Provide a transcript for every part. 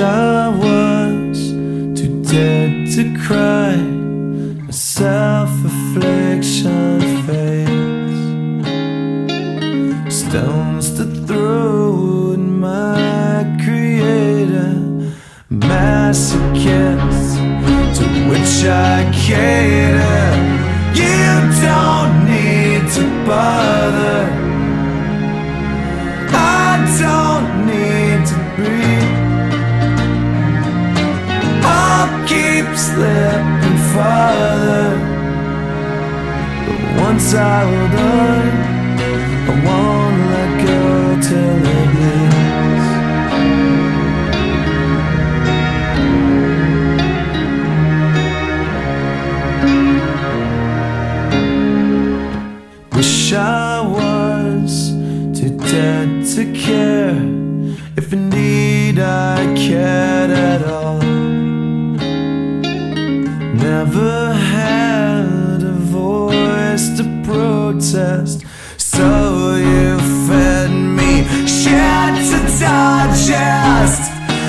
I was too dead to cry. A self-affliction fades. Stones to throw at my creator. Masochists to which I cater. You don't need to bother. Slipping farther. But once I hold on, I won't let go till it bleeds. Wish I was too dead to care if indeed I cared at all. Never had a voice to protest, so you fed me shit to digest.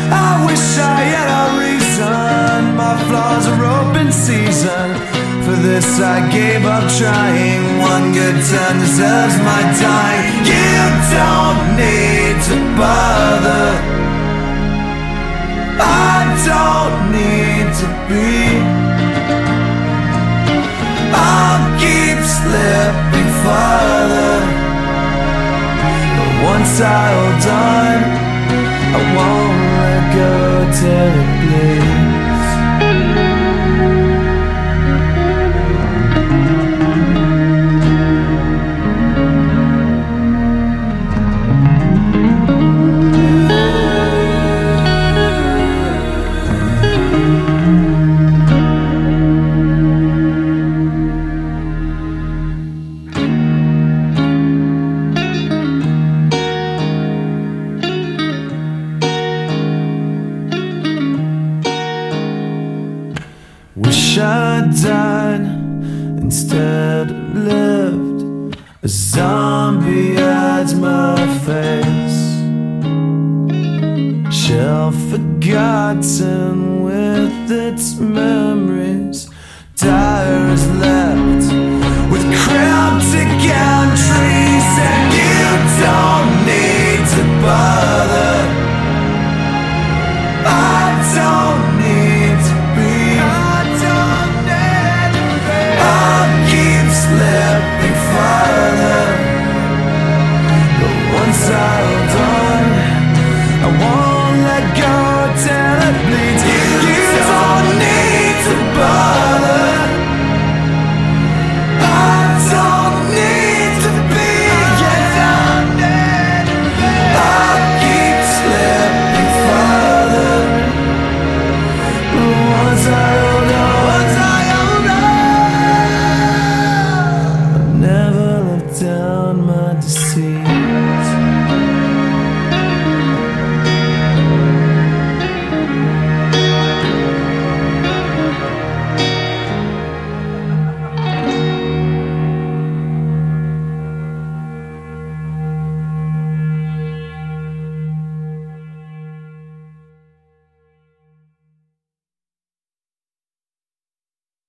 I wish I had a reason. My flaws are open season. For this I gave up trying. One good turn deserves my time. You don't need to bother. I don't need to be. I hold on, I won't let go till it bleeds. I died instead of lived. A zombie hides my face. Shell forgotten with its memories. tires. as